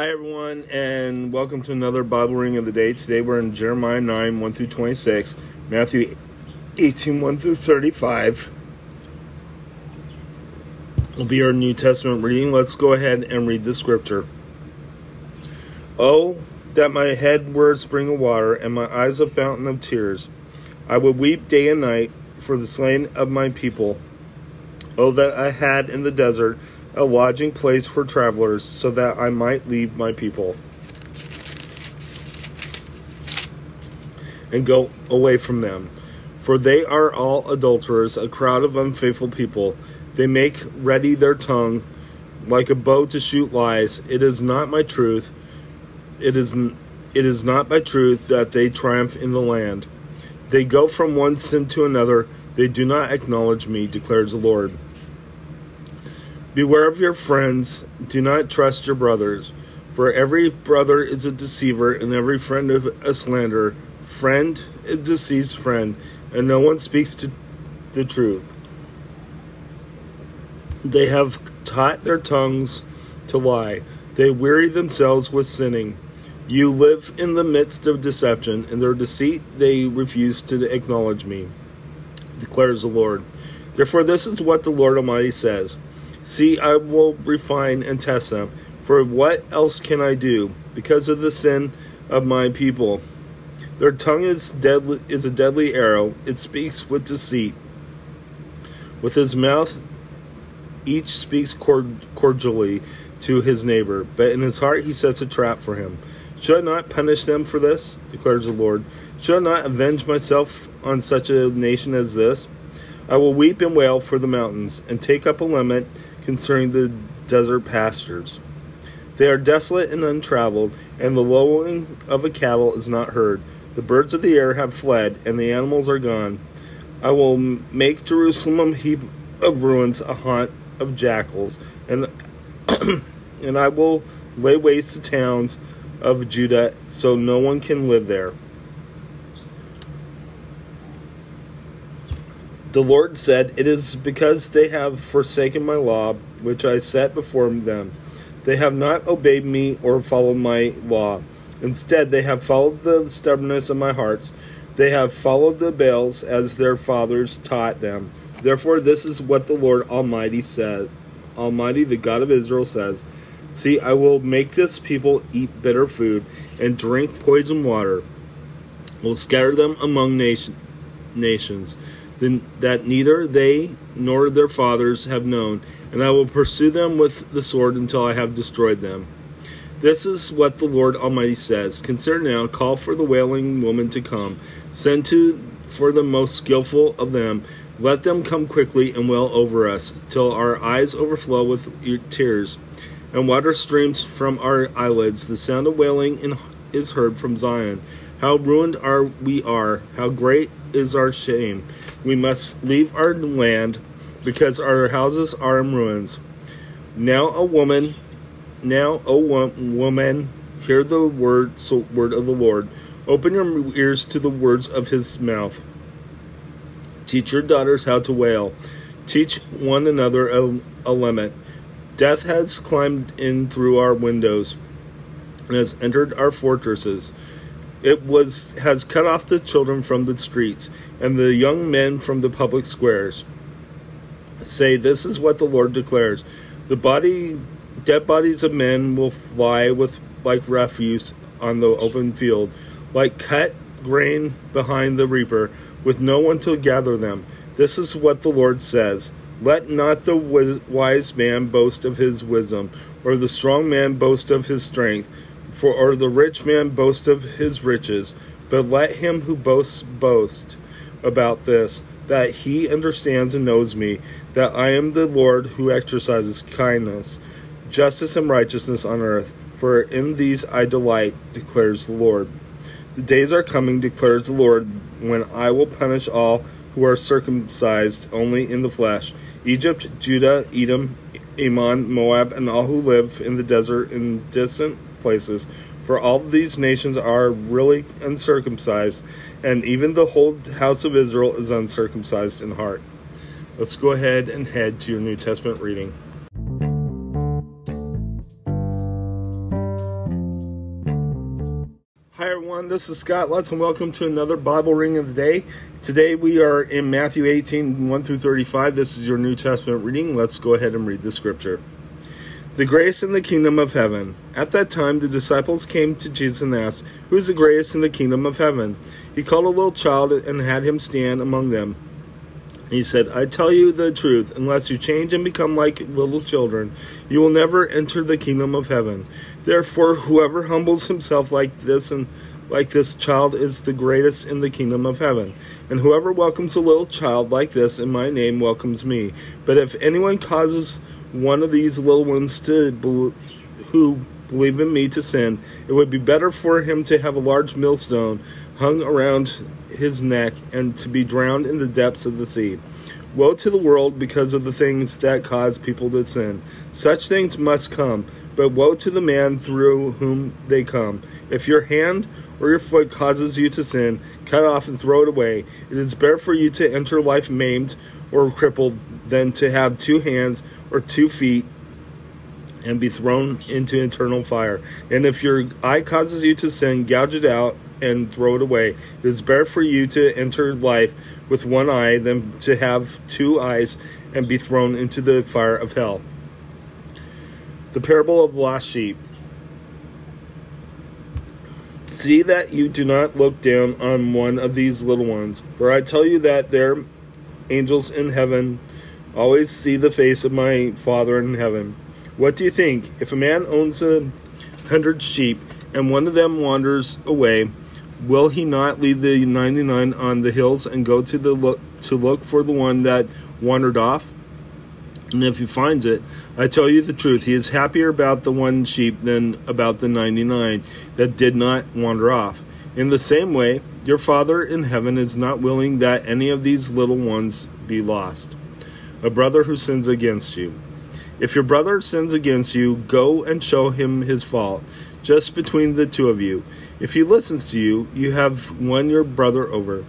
Hi, everyone, and welcome to another Bible reading of the day. Today we're in Jeremiah 9 1 through 26, Matthew 18 1 through 35. Will be our New Testament reading. Let's go ahead and read the scripture. Oh, that my head were a spring of water, and my eyes a fountain of tears. I would weep day and night for the slain of my people. Oh, that I had in the desert a lodging place for travelers, so that I might leave my people and go away from them. For they are all adulterers, a crowd of unfaithful people. They make ready their tongue like a bow to shoot lies. It is not my truth. It is it is not by truth that they triumph in the land. They go from one sin to another. They do not acknowledge me, declares the Lord. Beware of your friends. Do not trust your brothers. For every brother is a deceiver, and every friend of a slanderer. Friend deceives friend, and no one speaks to the truth. They have taught their tongues to lie. They weary themselves with sinning. You live in the midst of deception. In their deceit, they refuse to acknowledge me, declares the Lord. Therefore, this is what the Lord Almighty says See, I will refine and test them. For what else can I do? Because of the sin of my people. Their tongue is deadly is a deadly arrow. It speaks with deceit. With his mouth each speaks cordially to his neighbor, but in his heart he sets a trap for him. Should I not punish them for this? declares the Lord. Should I not avenge myself on such a nation as this? I will weep and wail for the mountains, and take up a lament concerning the desert pastures. They are desolate and untraveled, and the lowing of a cattle is not heard. The birds of the air have fled, and the animals are gone. I will make Jerusalem a heap of ruins, a haunt of jackals, and and I will lay waste the towns of Judah so no one can live there. The Lord said, It is because they have forsaken my law, which I set before them. They have not obeyed me or followed my law. Instead, they have followed the stubbornness of my hearts. They have followed the Baals as their fathers taught them. Therefore, this is what the Lord Almighty says. Almighty, the God of Israel, says See, I will make this people eat bitter food and drink poison water. I will scatter them among nation, nations that neither they nor their fathers have known, and I will pursue them with the sword until I have destroyed them. This is what the Lord Almighty says. Consider now, call for the wailing woman to come. Send to for the most skillful of them. Let them come quickly and wail over us, till our eyes overflow with tears and water streams from our eyelids. The sound of wailing is heard from Zion. How ruined are we are! How great is our shame! We must leave our land because our houses are in ruins. Now, a woman, now, a woman, hear the word, so, word of the Lord. Open your ears to the words of His mouth. Teach your daughters how to wail. Teach one another a, a lament. Death has climbed in through our windows and has entered our fortresses. It was has cut off the children from the streets and the young men from the public squares. Say, this is what the Lord declares: the body, dead bodies of men will fly with like refuse on the open field, like cut grain behind the reaper, with no one to gather them. This is what the Lord says. Let not the wise man boast of his wisdom, or the strong man boast of his strength, for or the rich man boast of his riches, but let him who boasts boast about this, that he understands and knows me, that I am the Lord who exercises kindness, justice, and righteousness on earth. For in these I delight, declares the Lord. The days are coming, declares the Lord, when I will punish all who are circumcised only in the flesh Egypt, Judah, Edom, Ammon, Moab, and all who live in the desert in distant places, for all these nations are really uncircumcised, and even the whole house of Israel is uncircumcised in heart. Let's go ahead and head to your New Testament reading. Hi everyone, this is Scott Lutz, and welcome to another Bible reading of the day. Today we are in Matthew 18 1 through 35. This is your New Testament reading. Let's go ahead and read the scripture. The grace in the kingdom of heaven. At that time, the disciples came to Jesus and asked, Who is the greatest in the kingdom of heaven? He called a little child and had him stand among them. He said, I tell you the truth, unless you change and become like little children, you will never enter the kingdom of heaven. Therefore, whoever humbles himself like this and like this child is the greatest in the kingdom of heaven. And whoever welcomes a little child like this in my name welcomes me. But if anyone causes one of these little ones to who believe in me to sin, it would be better for him to have a large millstone hung around his neck and to be drowned in the depths of the sea. Woe to the world because of the things that cause people to sin. Such things must come, but woe to the man through whom they come. If your hand or your foot causes you to sin, cut off and throw it away. It is better for you to enter life maimed or crippled than to have two hands or two feet and be thrown into eternal fire. And if your eye causes you to sin, gouge it out and throw it away. It is better for you to enter life with one eye than to have two eyes and be thrown into the fire of hell. The parable of the lost sheep. See that you do not look down on one of these little ones, for I tell you that their angels in heaven always see the face of my Father in heaven. What do you think? If a man owns a hundred sheep and one of them wanders away, will he not leave the 99 on the hills and go to the look to look for the one that wandered off and if he finds it i tell you the truth he is happier about the one sheep than about the 99 that did not wander off in the same way your father in heaven is not willing that any of these little ones be lost a brother who sins against you if your brother sins against you go and show him his fault just between the two of you. If he listens to you, you have won your brother over.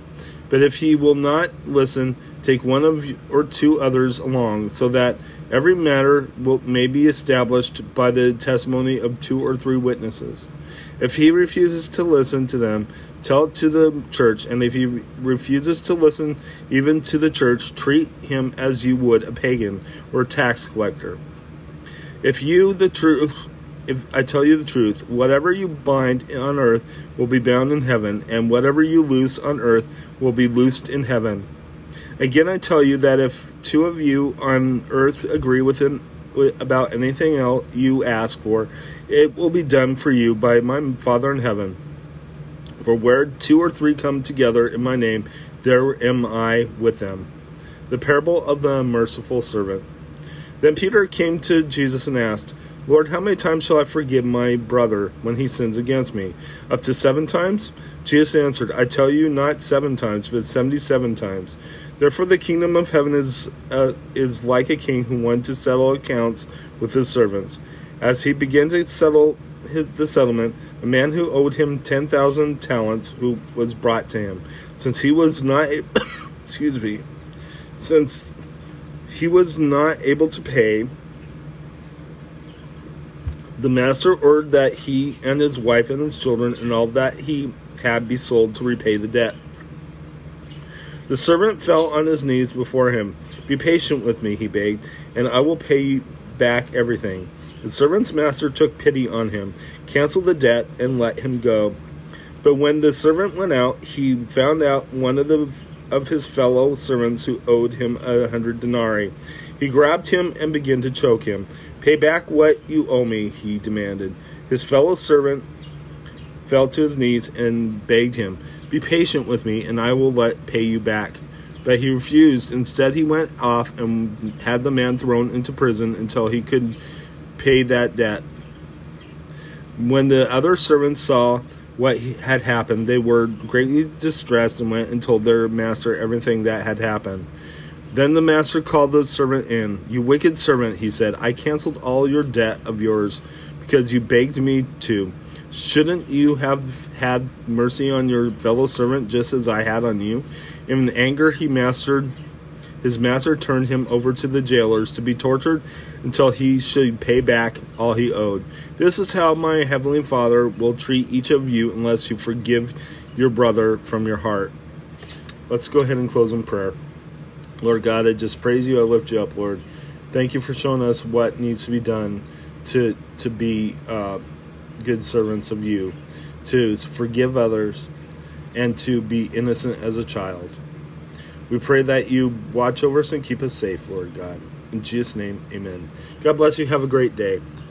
But if he will not listen, take one of or two others along, so that every matter will, may be established by the testimony of two or three witnesses. If he refuses to listen to them, tell it to the church, and if he refuses to listen even to the church, treat him as you would a pagan or a tax collector. If you, the truth, if I tell you the truth, whatever you bind on earth will be bound in heaven, and whatever you loose on earth will be loosed in heaven. Again, I tell you that if two of you on earth agree within, about anything else you ask for, it will be done for you by my Father in heaven. For where two or three come together in my name, there am I with them. The parable of the merciful servant. Then Peter came to Jesus and asked, Lord, how many times shall I forgive my brother when he sins against me? Up to seven times? Jesus answered, I tell you, not seven times, but seventy seven times. Therefore, the kingdom of heaven is, uh, is like a king who wanted to settle accounts with his servants. As he began to settle the settlement, a man who owed him 10,000 talents who was brought to him. Since he was not, excuse me, since he was not able to pay, the master ordered that he and his wife and his children and all that he had be sold to repay the debt. The servant fell on his knees before him. Be patient with me, he begged, and I will pay you back everything. The servant's master took pity on him, canceled the debt, and let him go. But when the servant went out, he found out one of the of his fellow servants who owed him a hundred denarii. He grabbed him and began to choke him. Pay back what you owe me, he demanded. His fellow servant fell to his knees and begged him, Be patient with me, and I will let pay you back. But he refused. Instead, he went off and had the man thrown into prison until he could pay that debt. When the other servants saw what had happened, they were greatly distressed and went and told their master everything that had happened. Then the master called the servant in. You wicked servant, he said, I canceled all your debt of yours because you begged me to. Shouldn't you have had mercy on your fellow servant just as I had on you? In anger, he mastered His master turned him over to the jailers to be tortured until he should pay back all he owed. This is how my heavenly Father will treat each of you unless you forgive your brother from your heart. Let's go ahead and close in prayer. Lord God, I just praise you. I lift you up, Lord. Thank you for showing us what needs to be done to to be uh, good servants of you, to forgive others, and to be innocent as a child. We pray that you watch over us and keep us safe, Lord God. In Jesus' name, amen. God bless you. Have a great day.